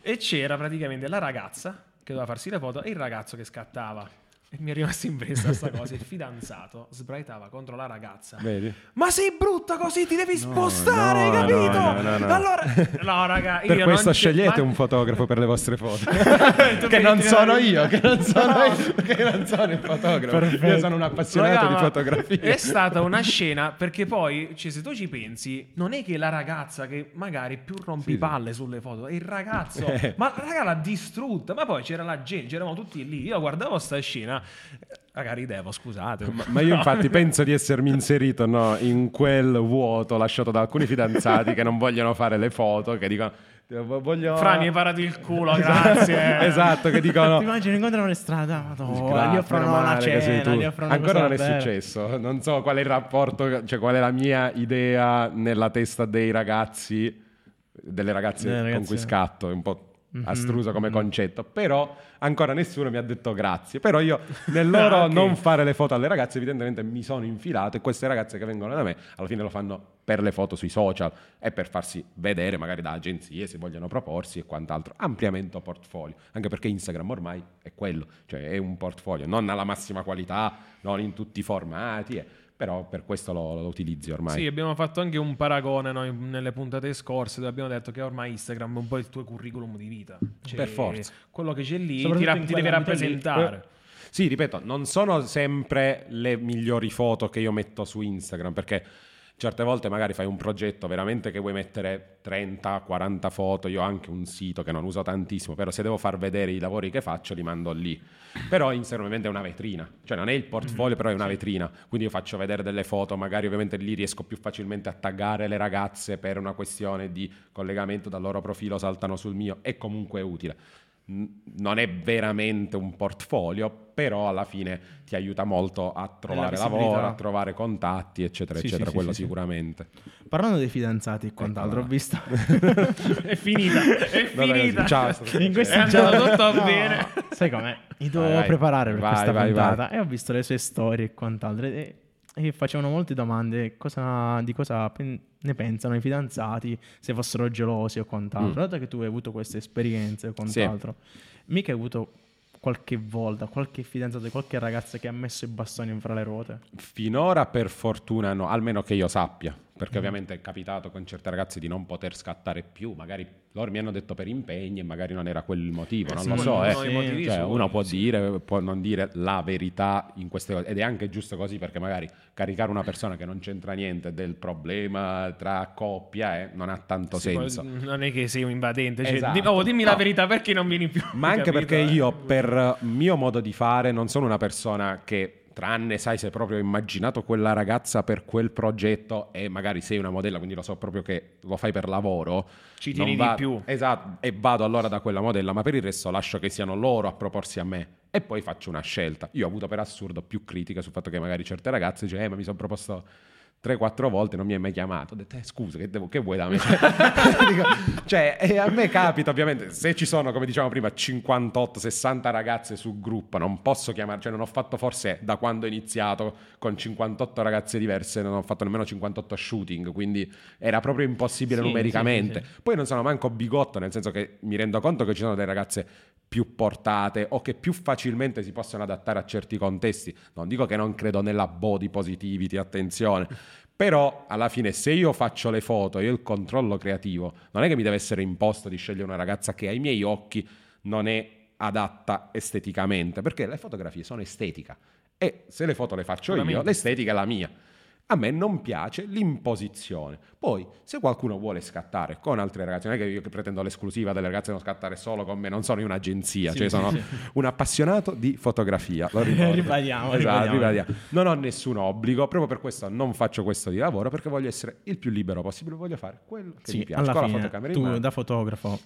[SPEAKER 1] E c'era praticamente la ragazza che doveva farsi le foto e il ragazzo che scattava. E mi è rimasto impressa sta cosa. Il fidanzato sbraitava contro la ragazza.
[SPEAKER 3] Vedi?
[SPEAKER 1] Ma sei brutta così, ti devi spostare,
[SPEAKER 3] no,
[SPEAKER 1] capito?
[SPEAKER 3] no, no, no.
[SPEAKER 1] Allora, no, raga,
[SPEAKER 3] Per questo scegliete un fotografo per le vostre foto. [laughs] Che non sono io, che non sono
[SPEAKER 1] No.
[SPEAKER 3] io, che non sono il fotografo. Io sono un appassionato
[SPEAKER 1] Raga,
[SPEAKER 3] di fotografia.
[SPEAKER 1] È stata una scena perché poi, cioè, se tu ci pensi, non è che la ragazza che magari più rompipalle sulle foto, è il ragazzo.
[SPEAKER 3] Eh.
[SPEAKER 1] ma la raga l'ha distrutta. Ma poi c'era la gente, c'eravamo tutti lì. Io guardavo sta scena, raga, ridevo, scusate.
[SPEAKER 3] Ma, ma io [laughs] infatti penso di essermi inserito no, in quel vuoto lasciato da alcuni fidanzati che non vogliono fare le foto, che dicono voglio...
[SPEAKER 1] Fra mi hai parato il culo, grazie.
[SPEAKER 3] esatto, che dicono...
[SPEAKER 2] Ti immagini incontrano le strade, ah, madonna, gli offrono una
[SPEAKER 3] sei
[SPEAKER 2] cena,
[SPEAKER 3] tu.
[SPEAKER 2] gli offrono
[SPEAKER 3] Ancora non è successo. Non so qual è il rapporto, cioè qual è la mia idea nella testa dei ragazzi, delle ragazze
[SPEAKER 2] Delle
[SPEAKER 3] con
[SPEAKER 2] ragazze.
[SPEAKER 3] cui scatto, è un po'
[SPEAKER 2] Mhm,
[SPEAKER 3] astruso come concetto, però ancora nessuno mi ha detto grazie. Però io [laughs] nel loro
[SPEAKER 1] Ah, ok.
[SPEAKER 3] non fare le foto alle ragazze, evidentemente mi sono infilato e queste ragazze che vengono da me alla fine lo fanno per le foto sui social e per farsi vedere magari da agenzie se vogliono proporsi e quant'altro. Ampliamento portfolio, anche perché Instagram ormai è quello, cioè è un portfolio, non alla massima qualità, non in tutti i formati, eh, però per questo lo, lo utilizzi ormai.
[SPEAKER 1] Sì, abbiamo fatto anche un paragone noi, nelle puntate scorse dove abbiamo detto che ormai Instagram è un po' il tuo curriculum di vita. Cioè,
[SPEAKER 3] Per forza.
[SPEAKER 1] Quello che c'è lì ti, ra- ti deve
[SPEAKER 2] quell'ambito lì.
[SPEAKER 1] rappresentare.
[SPEAKER 3] Sì, ripeto, non sono sempre le migliori foto che io metto su Instagram, perché certe volte magari fai un progetto veramente che vuoi mettere 30, 40 foto, io ho anche un sito che non uso tantissimo, però se devo far vedere i lavori che faccio li mando lì. Però Instagram ovviamente è una vetrina, cioè non è il portfolio, però è una vetrina, quindi io faccio vedere delle foto, magari ovviamente lì riesco più facilmente a taggare le ragazze per una questione di collegamento dal loro profilo, saltano sul mio, è comunque utile. Non è veramente un portfolio, però alla fine ti aiuta molto a trovare lavoro, a trovare contatti, eccetera, sì, eccetera, sì, quello sì, sicuramente.
[SPEAKER 2] Parlando dei fidanzati e quant'altro,
[SPEAKER 1] ecco,
[SPEAKER 2] ho visto... [laughs]
[SPEAKER 1] è finita, è finita.
[SPEAKER 3] Ciao,
[SPEAKER 2] in questi
[SPEAKER 1] giorni tutto no. bene.
[SPEAKER 2] Sai com'è? Mi dovevo vai, preparare per vai, questa vai, puntata e ho visto le sue storie e quant'altro e, e facevano molte domande cosa, di cosa pen- ne pensano i fidanzati, se fossero gelosi o quant'altro. Mm. Dato che tu hai avuto queste esperienze o quant'altro, mica hai avuto qualche volta, qualche fidanzato, qualche ragazza che ha messo i bastoni fra le ruote?
[SPEAKER 3] Finora per fortuna no, almeno che io sappia perché mm. ovviamente è capitato con certe ragazze di non poter scattare più, magari loro mi hanno detto per impegni e magari non era quello il motivo, eh non sì, lo so, eh. sì. cioè, uno può sì. dire, può non dire la verità in queste cose ed è anche giusto così perché magari caricare una persona che non c'entra niente del problema tra coppia eh, non ha tanto senso.
[SPEAKER 1] non è che sei un invadente, cioè, esatto. oh, dimmi no. la verità perché non vieni più.
[SPEAKER 3] Ma anche [laughs] capito? perché io per mio modo di fare non sono una persona che tranne sai se proprio ho immaginato quella ragazza per quel progetto e magari sei una modella, quindi lo so proprio che lo fai per lavoro.
[SPEAKER 1] Ci tieni va- di più.
[SPEAKER 3] Esatto, e vado allora da quella modella, ma per il resto lascio che siano loro a proporsi a me e poi faccio una scelta. Io ho avuto per assurdo più critiche sul fatto che magari certe ragazze dicono, eh ma mi sono proposto 3-4 volte non mi hai mai chiamato. Ho detto, eh, scusa, che, devo, che, vuoi da me? [laughs] [laughs] Dico, cioè, e a me capita, ovviamente, se ci sono, come dicevamo prima, 58-60 ragazze sul gruppo, non posso chiamare, cioè non ho fatto forse da quando ho iniziato con 58 ragazze diverse, non ho fatto nemmeno 58 shooting, quindi era proprio impossibile sì, numericamente. Sì, sì, Poi non sono manco bigotto, nel senso che mi rendo conto che ci sono delle ragazze più portate o che più facilmente si possono adattare a certi contesti. Non dico che non credo nella body positivity, attenzione, però alla fine se io faccio le foto e ho il controllo creativo, non è che mi deve essere imposto di scegliere una ragazza che ai miei occhi non è adatta esteticamente, perché le fotografie sono estetica e se le foto le faccio io, l'estetica è la mia. A me non piace l'imposizione. Poi, se qualcuno vuole scattare con altre ragazze, non è che io che pretendo l'esclusiva delle ragazze non scattare solo con me, non sono in un'agenzia, sì, cioè sono sì. un appassionato di fotografia. Lo [laughs]
[SPEAKER 2] ribadiamo,
[SPEAKER 3] esatto, ribadiamo. Non ho nessun obbligo, proprio per questo non faccio questo di lavoro, perché voglio essere il più libero possibile, voglio fare quello che mi piace.
[SPEAKER 2] Alla fine, tu da fotografo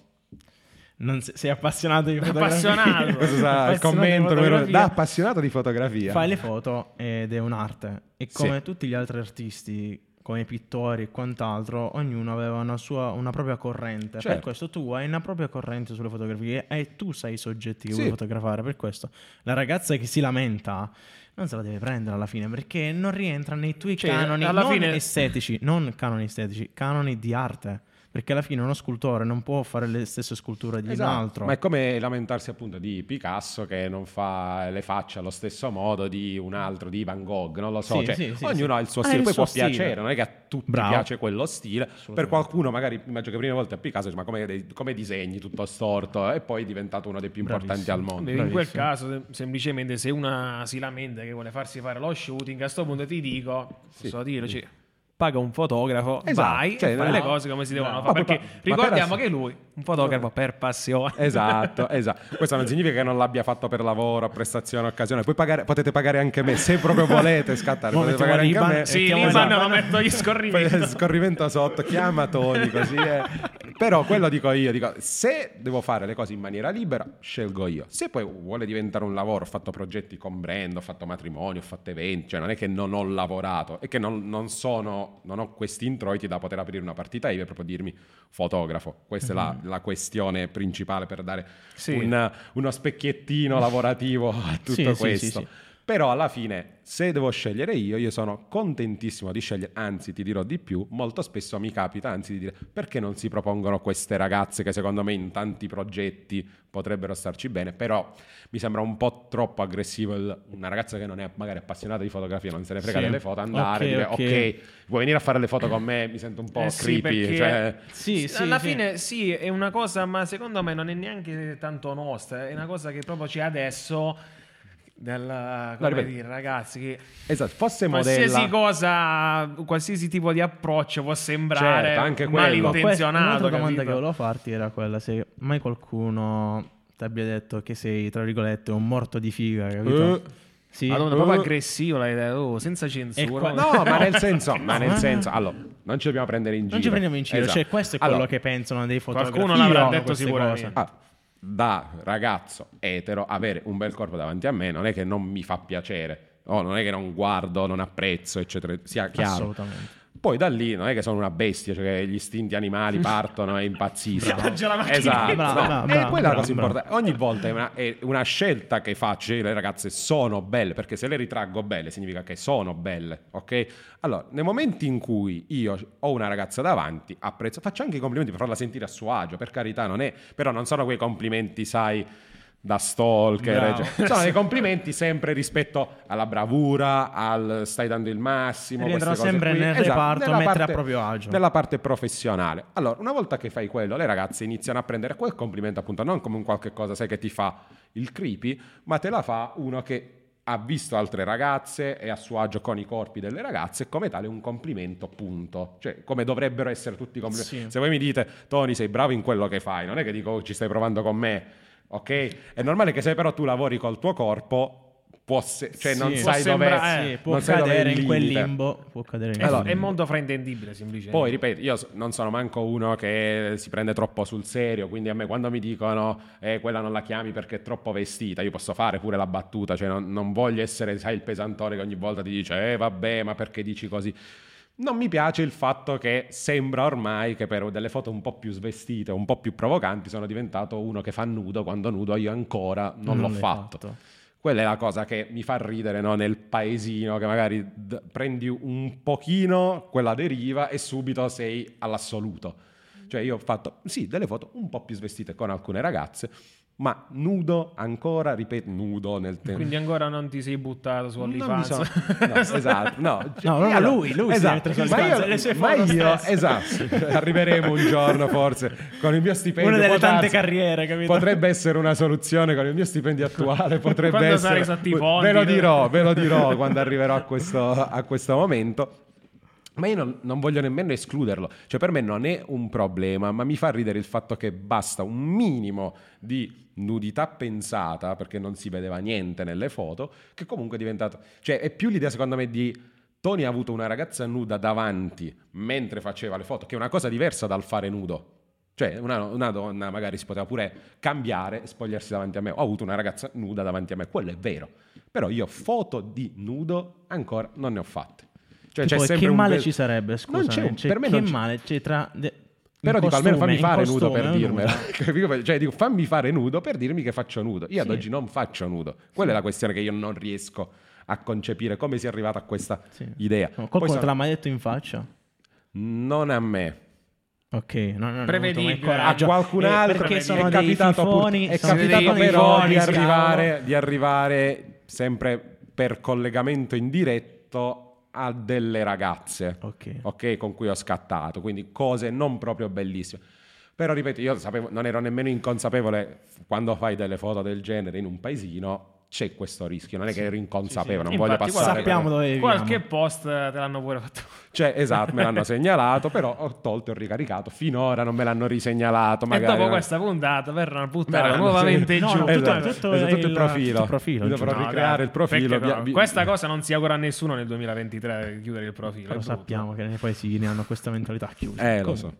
[SPEAKER 2] non sei, sei appassionato di fotografia.
[SPEAKER 1] Appassionato. [laughs]
[SPEAKER 3] Sarà il commento da appassionato di fotografia.
[SPEAKER 2] Fai le foto ed è un'arte. E come sì. tutti gli altri artisti, come pittori e quant'altro, ognuno aveva una, sua, una propria corrente. Certo. Per questo tu hai una propria corrente sulle fotografie e tu sai i soggetti che sì. vuoi fotografare. Per questo la ragazza che si lamenta non se la deve prendere alla fine perché non rientra nei tuoi cioè, canoni non fine... estetici, non canoni estetici, canoni di arte perché alla fine uno scultore non può fare le stesse sculture di esatto. un altro.
[SPEAKER 3] Ma è come lamentarsi appunto di Picasso che non fa le facce allo stesso modo di un altro, di Van Gogh, non lo so, sì, cioè, sì, sì, ognuno ha il suo stile, il poi suo può stile. piacere, non è che a tutti Bravo. piace quello stile, per qualcuno magari immagino che prima volte a Picasso ma come, come, disegni tutto storto e poi è diventato uno dei più importanti Bravissimo. al mondo.
[SPEAKER 1] Beh, in quel caso semplicemente se una si lamenta che vuole farsi fare lo shooting, a questo punto ti dico, posso dirci paga un fotografo, esatto, vai cioè, e fai no, le cose come si devono no, fare. Perché ma, ricordiamo per che lui, un fotografo per passione. [laughs]
[SPEAKER 3] Esatto, esatto. Questo non significa che non l'abbia fatto per lavoro, prestazione, occasione. Poi pagare, potete pagare anche me, se proprio volete scattare, [laughs] potete pagare anche a me.
[SPEAKER 1] Sì, l'Iban lo metto gli scorrimento. [laughs]
[SPEAKER 3] scorrimento sotto, chiama Tony, così è. Però quello dico io, dico, se devo fare le cose in maniera libera, scelgo io. Se poi vuole diventare un lavoro, ho fatto progetti con brand, ho fatto matrimoni, ho fatto eventi, cioè non è che non ho lavorato, è che non, non sono non ho questi introiti da poter aprire una partita IVA e proprio dirmi fotografo. Questa mm-hmm. è la, mhm. la, questione principale per dare sì. un, uno specchiettino lavorativo a tutto sì, questo. Sì, Però alla fine, se devo scegliere io, io sono contentissimo di scegliere, anzi ti dirò di più, molto spesso mi capita anzi di dire perché non si propongono queste ragazze che secondo me in tanti progetti potrebbero starci bene, però mi sembra un po' troppo aggressivo il, una ragazza che non è magari appassionata di fotografia, non se ne frega sì. delle foto, andare, okay, dire okay. ok, vuoi venire a fare le foto con me, mi sento un po' eh creepy. Sì, cioè...
[SPEAKER 1] sì, sì, alla fine sì, è una cosa, ma secondo me non è neanche tanto nostra, è una cosa che proprio c'è adesso della, come no, dire, ragazzi che
[SPEAKER 3] esatto, fosse
[SPEAKER 1] qualsiasi
[SPEAKER 3] modella
[SPEAKER 1] cosa qualsiasi tipo di approccio può sembrare certo, anche malintenzionato
[SPEAKER 2] un'altra domanda che volevo farti era quella se mai qualcuno ti abbia detto che sei tra virgolette un morto di figa capito? Uh.
[SPEAKER 1] Sì. Madonna, proprio uh. aggressivo l'hai detto, oh, senza censura.
[SPEAKER 3] Qua... No, ma nel senso, [laughs] ma nel senso, allora, non ci dobbiamo prendere in giro.
[SPEAKER 2] Non ci prendiamo in giro, esatto. cioè questo è quello allora, che pensano dei fotografi.
[SPEAKER 1] Qualcuno l'avrà detto sicuramente.
[SPEAKER 3] Ah, da ragazzo etero avere un bel corpo davanti a me non è che non mi fa piacere, o non è che non guardo, non apprezzo, eccetera, sia chiaro.
[SPEAKER 2] Assolutamente.
[SPEAKER 3] Poi da lì non è che sono una bestia, cioè gli istinti animali [laughs] partono e impazziscono.
[SPEAKER 1] Mangia la macchina.
[SPEAKER 3] Esatto,
[SPEAKER 2] Bravo,
[SPEAKER 3] no,
[SPEAKER 2] bravo,
[SPEAKER 3] e quella è la cosa importante. Ogni volta è una, è una scelta che faccio. Cioè, le ragazze sono belle, perché se le ritraggo belle significa che sono belle, ok? Allora, nei momenti in cui io ho una ragazza davanti, apprezzo, faccio anche i complimenti per farla sentire a suo agio, per carità, non è, però non sono quei complimenti, sai, da stalker,
[SPEAKER 2] Bravo.
[SPEAKER 3] sono dei [laughs] complimenti sempre rispetto alla bravura, al stai dando il massimo.
[SPEAKER 2] Rientrano sempre
[SPEAKER 3] qui.
[SPEAKER 2] nel
[SPEAKER 3] Esatto,
[SPEAKER 2] reparto, mettere a
[SPEAKER 3] parte-
[SPEAKER 2] proprio agio.
[SPEAKER 3] Nella parte professionale. Allora, una volta che fai quello, le ragazze iniziano a prendere quel complimento appunto non come un qualche cosa, sai, che ti fa il creepy, ma te la fa uno che ha visto altre ragazze e a suo agio con i corpi delle ragazze e come tale un complimento, punto. Cioè, come dovrebbero essere tutti i complimenti.
[SPEAKER 2] Sì.
[SPEAKER 3] Se voi mi dite, Tony, sei bravo in quello che fai, non è che dico "Oh, ci stai provando con me, ok? È normale che se però tu lavori col tuo corpo, può se- cioè
[SPEAKER 2] Sì.
[SPEAKER 3] non
[SPEAKER 2] Può
[SPEAKER 3] sai dove
[SPEAKER 1] sembrare-
[SPEAKER 2] Sì, può
[SPEAKER 3] non
[SPEAKER 2] cadere in quel limbo. Può cadere in
[SPEAKER 3] Allora,
[SPEAKER 1] è molto fraintendibile, semplicemente.
[SPEAKER 3] Poi, ripeto, io non sono manco uno che si prende troppo sul serio, quindi a me quando mi dicono eh, quella non la chiami perché è troppo vestita, io posso fare pure la battuta, cioè non, non voglio essere, sai, il pesantone che ogni volta ti dice eh vabbè, ma perché dici così? Non mi piace il fatto che sembra ormai che per delle foto un po' più svestite, un po' più provocanti, sono diventato uno che fa nudo quando nudo io ancora non, l'ho
[SPEAKER 2] l'hai
[SPEAKER 3] fatto. Quella è la cosa che mi fa ridere no? nel paesino, che magari d- prendi un pochino quella deriva e subito sei all'assoluto. Cioè io ho fatto, sì, delle foto un po' più svestite con alcune ragazze, ma nudo ancora, ripeto, nudo nel tempo.
[SPEAKER 1] Quindi ancora non ti sei buttato su OnlyFans.
[SPEAKER 3] sono- no, [laughs] esatto, no.
[SPEAKER 2] No, no,
[SPEAKER 3] Io-
[SPEAKER 2] lui, lui si
[SPEAKER 3] esatto,
[SPEAKER 2] mette su
[SPEAKER 3] ma io,
[SPEAKER 2] le sue
[SPEAKER 3] ma io- esatto, arriveremo un giorno forse con il mio stipendio.
[SPEAKER 2] Una delle tante
[SPEAKER 3] darsi-
[SPEAKER 2] carriere, capito?
[SPEAKER 3] Potrebbe essere una soluzione con il mio stipendio attuale, potrebbe
[SPEAKER 1] Quando
[SPEAKER 3] essere...
[SPEAKER 1] sarai
[SPEAKER 3] ve lo
[SPEAKER 1] no?
[SPEAKER 3] dirò, ve lo dirò quando arriverò a questo, a questo momento. Ma io non, non voglio nemmeno escluderlo, cioè per me non è un problema, ma mi fa ridere il fatto che basta un minimo di nudità pensata, perché non si vedeva niente nelle foto, che comunque è diventato... Cioè è più l'idea secondo me di Tony ha avuto una ragazza nuda davanti mentre faceva le foto, che è una cosa diversa dal fare nudo. Cioè, una, una donna magari si poteva pure cambiare e spogliarsi davanti a me. Ho avuto una ragazza nuda davanti a me, quello è vero. Però io foto di nudo ancora non ne ho fatte. Cioè,
[SPEAKER 2] Tipo,
[SPEAKER 3] c'è sempre
[SPEAKER 2] che male
[SPEAKER 3] bel-
[SPEAKER 2] ci sarebbe,
[SPEAKER 3] Non
[SPEAKER 2] scusa?
[SPEAKER 3] c'è un-
[SPEAKER 2] Cioè,
[SPEAKER 3] per me
[SPEAKER 2] che
[SPEAKER 3] non c'è-
[SPEAKER 2] male c'è tra... de-
[SPEAKER 3] Però dico, almeno fammi
[SPEAKER 2] costume,
[SPEAKER 3] fare
[SPEAKER 2] in
[SPEAKER 3] nudo per
[SPEAKER 2] costume,
[SPEAKER 3] dirmelo. [laughs] Cioè, dico, fammi fare nudo per dirmi che faccio nudo. Io ad
[SPEAKER 2] Sì.
[SPEAKER 3] oggi non faccio nudo. Quella è la questione che io non riesco a concepire. Come si è arrivato a questa
[SPEAKER 2] Sì.
[SPEAKER 3] idea.
[SPEAKER 2] No,
[SPEAKER 3] Poi
[SPEAKER 2] qualcuno
[SPEAKER 3] sono-
[SPEAKER 2] te l'ha mai detto in faccia?
[SPEAKER 3] Non a me.
[SPEAKER 2] Ok, no, no, non mai
[SPEAKER 1] Prevedibile.
[SPEAKER 2] coraggio.
[SPEAKER 3] a qualcun
[SPEAKER 2] Eh,
[SPEAKER 3] altro
[SPEAKER 2] perché
[SPEAKER 3] è
[SPEAKER 2] sono dei
[SPEAKER 3] capitato, pur-
[SPEAKER 2] fifoni,
[SPEAKER 3] è
[SPEAKER 2] sono dei
[SPEAKER 3] capitato però
[SPEAKER 2] fifoni,
[SPEAKER 3] di
[SPEAKER 2] si
[SPEAKER 3] arrivare, di arrivare sempre per collegamento indiretto a delle ragazze
[SPEAKER 2] Ok.
[SPEAKER 3] ok, con cui ho scattato quindi cose non proprio bellissime però ripeto io sapevo, non ero nemmeno inconsapevole quando fai delle foto del genere in un paesino c'è questo rischio non è che ero inconsapevole non voglio
[SPEAKER 1] Infatti,
[SPEAKER 3] passare
[SPEAKER 2] Sappiamo dove
[SPEAKER 1] Qualche post te l'hanno pure fatto.
[SPEAKER 3] cioè esatto me l'hanno [laughs] segnalato però ho tolto e ho ricaricato finora non me l'hanno risegnalato magari
[SPEAKER 1] e dopo
[SPEAKER 3] no.
[SPEAKER 1] questa puntata verranno buttare nuovamente
[SPEAKER 3] sì.
[SPEAKER 1] giù.
[SPEAKER 2] No, tutto-
[SPEAKER 3] Esatto,
[SPEAKER 2] tutto
[SPEAKER 3] esatto, tutto il
[SPEAKER 2] il-
[SPEAKER 3] profilo.
[SPEAKER 2] tutto profilo,
[SPEAKER 3] dovrò.
[SPEAKER 1] No,
[SPEAKER 3] ricreare il profilo. via-
[SPEAKER 1] no,
[SPEAKER 3] vi-
[SPEAKER 1] Questa cosa non si augura a nessuno nel 2023 di chiudere il profilo.
[SPEAKER 2] Lo sappiamo che nei paesini hanno questa mentalità chiusa.
[SPEAKER 3] Eh, lo so.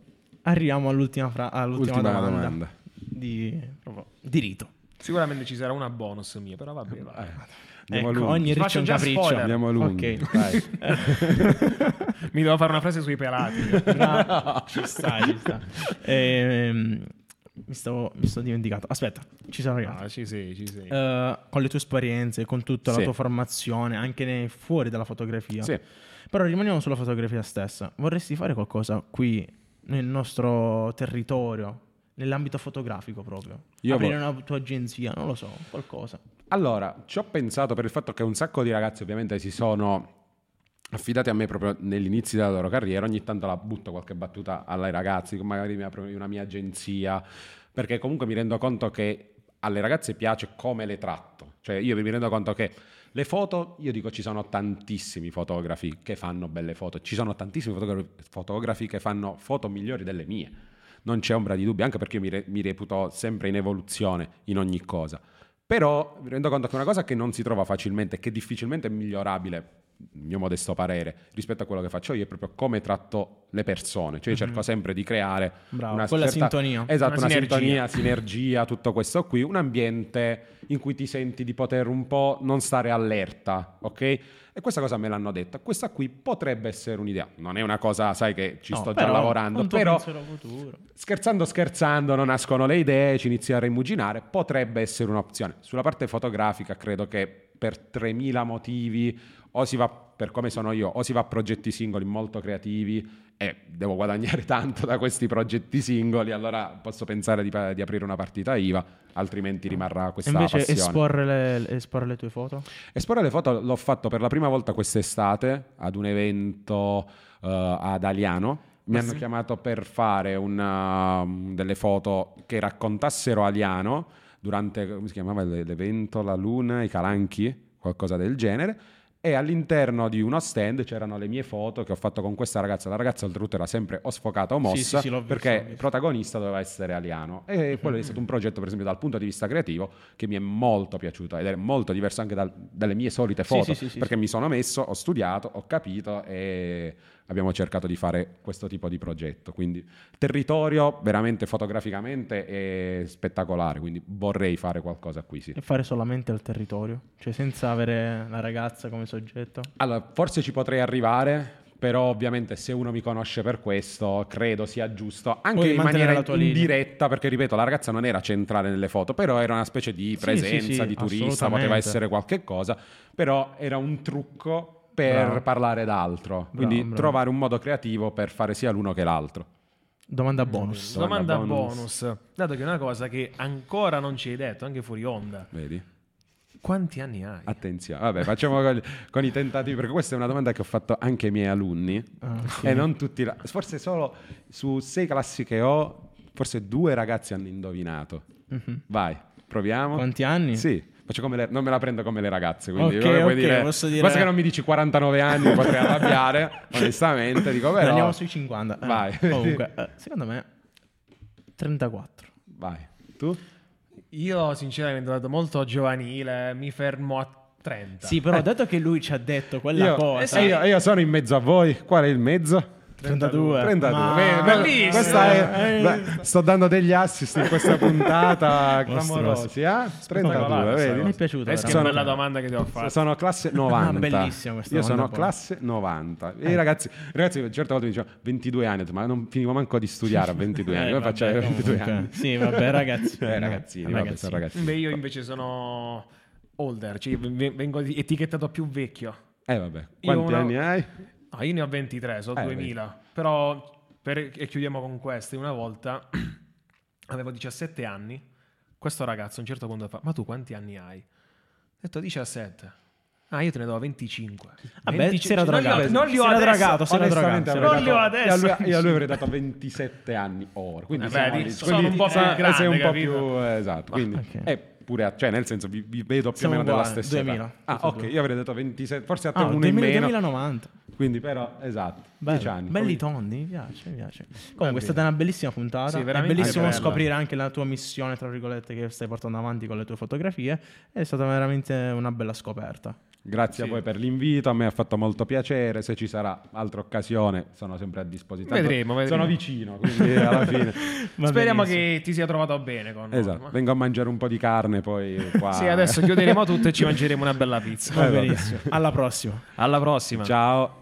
[SPEAKER 2] Arriviamo all'ultima, fra- all'ultima
[SPEAKER 3] Ultima
[SPEAKER 2] domanda,
[SPEAKER 3] domanda.
[SPEAKER 2] Di, proprio, di rito.
[SPEAKER 1] Sicuramente ci sarà una bonus mia, però vabbè. va.
[SPEAKER 3] Eh, andiamo
[SPEAKER 2] Ecco, ogni riccio è un
[SPEAKER 1] già
[SPEAKER 2] capriccio.
[SPEAKER 1] spoiler.
[SPEAKER 3] Andiamo lunghi.
[SPEAKER 2] Ok.
[SPEAKER 3] Dai. [laughs]
[SPEAKER 1] Mi devo fare una frase sui pelati.
[SPEAKER 2] Bravo. ci sta, ci sta. Ehm, mi, stavo, mi sto dimenticato. Aspetta, ci sono arrivato.
[SPEAKER 1] Ah, ci sei, ci sei.
[SPEAKER 2] Eh, con le tue esperienze, con tutta la
[SPEAKER 3] Sì.
[SPEAKER 2] tua formazione, anche nei- fuori dalla fotografia.
[SPEAKER 3] Sì.
[SPEAKER 2] Però rimaniamo sulla fotografia stessa. Vorresti fare qualcosa qui nel nostro territorio, nell'ambito fotografico proprio?
[SPEAKER 3] Io
[SPEAKER 2] Aprire
[SPEAKER 3] vo-
[SPEAKER 2] una tua agenzia, non lo so, qualcosa.
[SPEAKER 3] Allora, ci ho pensato per il fatto che un sacco di ragazzi ovviamente si sono affidati a me proprio nell'inizio della loro carriera. Ogni tanto la butto qualche battuta alle ragazze, magari mi apro una mia agenzia, perché comunque mi rendo conto che alle ragazze piace come le tratto. Cioè io mi rendo conto che le foto, io dico ci sono tantissimi fotografi che fanno belle foto, ci sono tantissimi fotogra- fotografi che fanno foto migliori delle mie. Non c'è ombra di dubbio, anche perché io mi, re- mi reputo sempre in evoluzione in ogni cosa. Però mi rendo conto che una cosa che non si trova facilmente, che difficilmente è migliorabile il mio modesto parere, rispetto a quello che faccio io, è proprio come tratto le persone. Cioè, io cerco sempre di creare
[SPEAKER 2] Bravo,
[SPEAKER 3] una certa-
[SPEAKER 2] sintonia.
[SPEAKER 3] Esatto,
[SPEAKER 1] Una
[SPEAKER 3] una,
[SPEAKER 1] sinergia.
[SPEAKER 3] sintonia, [laughs] sinergia, tutto questo qui, un ambiente in cui ti senti di poter un po' non stare allerta, ok? E questa cosa me l'hanno detta. Questa qui potrebbe essere un'idea. Non è una cosa, sai che ci
[SPEAKER 2] No,
[SPEAKER 3] sto già
[SPEAKER 2] però,
[SPEAKER 3] lavorando,
[SPEAKER 2] un tuo
[SPEAKER 3] però scherzando scherzando non nascono le idee, ci inizi a rimuginare, potrebbe essere un'opzione. Sulla parte fotografica credo che per 3000 motivi o si va per come sono io, o si va a progetti singoli molto creativi e devo guadagnare [laughs] tanto da questi progetti singoli, allora posso pensare di, di aprire una partita IVA, altrimenti rimarrà questa
[SPEAKER 2] invece
[SPEAKER 3] passione.
[SPEAKER 2] esporre le, esporre le tue foto?
[SPEAKER 3] Esporre le foto l'ho fatto per la prima volta quest'estate ad un evento eh, ad Aliano. Mi
[SPEAKER 2] Ah,
[SPEAKER 3] hanno
[SPEAKER 2] sì?
[SPEAKER 3] chiamato per fare una- delle foto che raccontassero Aliano durante, come si chiamava l'e- l'evento, la luna, i calanchi, qualcosa del genere. E all'interno di uno stand c'erano le mie foto che ho fatto con questa ragazza. La ragazza oltretutto era sempre o sfocata o
[SPEAKER 2] Sì,
[SPEAKER 3] mossa
[SPEAKER 2] sì, sì, visto,
[SPEAKER 3] perché il protagonista doveva essere Aliano. E quello è stato un progetto, per esempio, dal punto di vista creativo che mi è molto piaciuto ed è molto diverso anche dal- dalle mie solite
[SPEAKER 2] Sì,
[SPEAKER 3] foto
[SPEAKER 2] sì, sì, sì,
[SPEAKER 3] perché
[SPEAKER 2] sì.
[SPEAKER 3] mi sono messo, ho studiato, ho capito e abbiamo cercato di fare questo tipo di progetto. Quindi territorio veramente fotograficamente è spettacolare, quindi vorrei fare qualcosa qui, sì.
[SPEAKER 2] E fare solamente al territorio? Cioè senza avere la ragazza come soggetto?
[SPEAKER 3] Allora, forse ci potrei arrivare, però ovviamente se uno mi conosce per questo, credo sia giusto, anche
[SPEAKER 2] Puoi
[SPEAKER 3] in maniera indiretta, perché ripeto, la ragazza non era centrale nelle foto, però era una specie di
[SPEAKER 2] Sì,
[SPEAKER 3] presenza,
[SPEAKER 2] sì, sì,
[SPEAKER 3] di turista, poteva essere qualche cosa, però era un trucco per
[SPEAKER 2] Bravo.
[SPEAKER 3] parlare d'altro, quindi
[SPEAKER 2] bravo.
[SPEAKER 3] trovare un modo creativo per fare sia l'uno che l'altro.
[SPEAKER 2] Domanda bonus.
[SPEAKER 1] Domanda
[SPEAKER 3] Domanda
[SPEAKER 1] bonus.
[SPEAKER 3] bonus.
[SPEAKER 1] Dato che è una cosa che ancora non ci hai detto, anche fuori onda.
[SPEAKER 3] Vedi?
[SPEAKER 1] Quanti anni hai?
[SPEAKER 3] Attenzione, vabbè, facciamo con, con i tentativi, perché questa è una domanda che ho fatto anche ai miei alunni.
[SPEAKER 2] Ah, sì.
[SPEAKER 3] E non tutti, la- forse solo su sei classi che ho, forse due ragazzi hanno indovinato.
[SPEAKER 2] Mhm.
[SPEAKER 3] Vai, proviamo.
[SPEAKER 2] Quanti anni?
[SPEAKER 3] Sì, le- non me la prendo come le ragazze, quindi
[SPEAKER 2] Ok,
[SPEAKER 3] come puoi
[SPEAKER 2] ok,
[SPEAKER 3] dire,
[SPEAKER 2] posso dire-
[SPEAKER 3] basta che non mi dici 49 anni, mi potrei arrabbiare, [laughs] onestamente, dico però...
[SPEAKER 2] Andiamo sui 50. Eh,
[SPEAKER 3] Vai. [laughs]
[SPEAKER 2] Comunque, eh, secondo me 34.
[SPEAKER 3] Vai, tu?
[SPEAKER 1] Io sinceramente ho dato molto giovanile, mi fermo a 30.
[SPEAKER 2] Sì, però dato che lui ci ha detto quella
[SPEAKER 3] Io,
[SPEAKER 2] cosa...
[SPEAKER 3] e io, io sono in mezzo a voi, qual è il mezzo?
[SPEAKER 2] 32.
[SPEAKER 3] 32.
[SPEAKER 2] Ma-
[SPEAKER 3] Beh,
[SPEAKER 1] Bellissimo.
[SPEAKER 3] questa è-
[SPEAKER 2] Eh,
[SPEAKER 3] beh, sto dando degli assist in questa puntata clamorosi. Eh? 32,
[SPEAKER 1] Spettacolare,
[SPEAKER 3] vedi?
[SPEAKER 2] Mi è piaciuto.
[SPEAKER 1] Che
[SPEAKER 2] veramente.
[SPEAKER 1] bella domanda che ti ho fatto.
[SPEAKER 3] Sono classe 90.
[SPEAKER 2] Ah, bellissima questa
[SPEAKER 3] Io sono classe 90. E i ragazzi, ragazzi certe volte mi dicevano 22 anni, ma non finivo manco di studiare a 22 anni.
[SPEAKER 2] Eh,
[SPEAKER 3] Come
[SPEAKER 2] vabbè,
[SPEAKER 3] faccio a avere 22
[SPEAKER 2] comunque.
[SPEAKER 3] anni?
[SPEAKER 2] Sì, vabbè, ragazzi. [laughs]
[SPEAKER 3] Eh, ragazzini, vabbè, ragazzini.
[SPEAKER 1] Beh, io invece sono older, cioè vengo etichettato più vecchio.
[SPEAKER 3] Eh vabbè,
[SPEAKER 1] Io
[SPEAKER 3] quanti
[SPEAKER 1] una-
[SPEAKER 3] anni hai?
[SPEAKER 1] No, io ne ho 23, sono
[SPEAKER 3] Eh,
[SPEAKER 1] 2000. Però, per- e chiudiamo con queste, una volta [clears throat] avevo 17 anni, questo ragazzo a un certo punto fa, ma tu quanti anni hai? Ho detto 17. Ah, io te ne do 25.
[SPEAKER 2] Vabbè,
[SPEAKER 1] 25.
[SPEAKER 2] si era
[SPEAKER 1] Non li ho-
[SPEAKER 2] dragato.
[SPEAKER 1] Non li ho
[SPEAKER 2] dragato, si era dragato.
[SPEAKER 1] Non li ho
[SPEAKER 3] dato-
[SPEAKER 1] adesso.
[SPEAKER 3] Io a lui, io a lui avrei dato 27 anni ora. Quindi
[SPEAKER 1] Eh,
[SPEAKER 3] siamo
[SPEAKER 1] vedi,
[SPEAKER 3] lì.
[SPEAKER 1] sono
[SPEAKER 3] Quindi
[SPEAKER 1] un po' più
[SPEAKER 3] sei-
[SPEAKER 1] grande,
[SPEAKER 3] sei un po'
[SPEAKER 1] capito?
[SPEAKER 3] più esatto. Quindi
[SPEAKER 2] ok.
[SPEAKER 3] è pure cioè nel senso vi, vi vedo più
[SPEAKER 2] Siamo
[SPEAKER 3] o meno della stessa
[SPEAKER 2] 2000,
[SPEAKER 3] età. Ah, ok, io avrei detto 27, forse a te
[SPEAKER 2] Ah,
[SPEAKER 3] uno
[SPEAKER 2] 2000,
[SPEAKER 3] in meno.
[SPEAKER 2] 2090.
[SPEAKER 3] Quindi però esatto,
[SPEAKER 2] Bello,
[SPEAKER 3] 10 anni.
[SPEAKER 2] Belli tondi, mi piace, mi piace. Comunque è stata una bellissima puntata.
[SPEAKER 1] Sì,
[SPEAKER 2] è
[SPEAKER 1] veramente
[SPEAKER 2] bellissimo
[SPEAKER 1] bella.
[SPEAKER 2] scoprire anche la tua missione, tra virgolette, che stai portando avanti con le tue fotografie. È stata veramente una bella scoperta.
[SPEAKER 3] Grazie
[SPEAKER 1] Sì.
[SPEAKER 3] a voi per l'invito, a me ha fatto molto piacere, se ci sarà altra occasione sono sempre a disposizione.
[SPEAKER 1] Vedremo, vedremo.
[SPEAKER 3] Sono vicino, quindi alla [laughs] fine.
[SPEAKER 1] Speriamo
[SPEAKER 2] benissimo.
[SPEAKER 1] che ti sia trovato bene con noi.
[SPEAKER 3] esatto, vengo a mangiare un po' di carne poi qua.
[SPEAKER 1] Sì, adesso chiuderemo tutto e ci mangeremo una bella pizza.
[SPEAKER 2] Va benissimo. Alla prossima.
[SPEAKER 1] Alla prossima.
[SPEAKER 3] Ciao.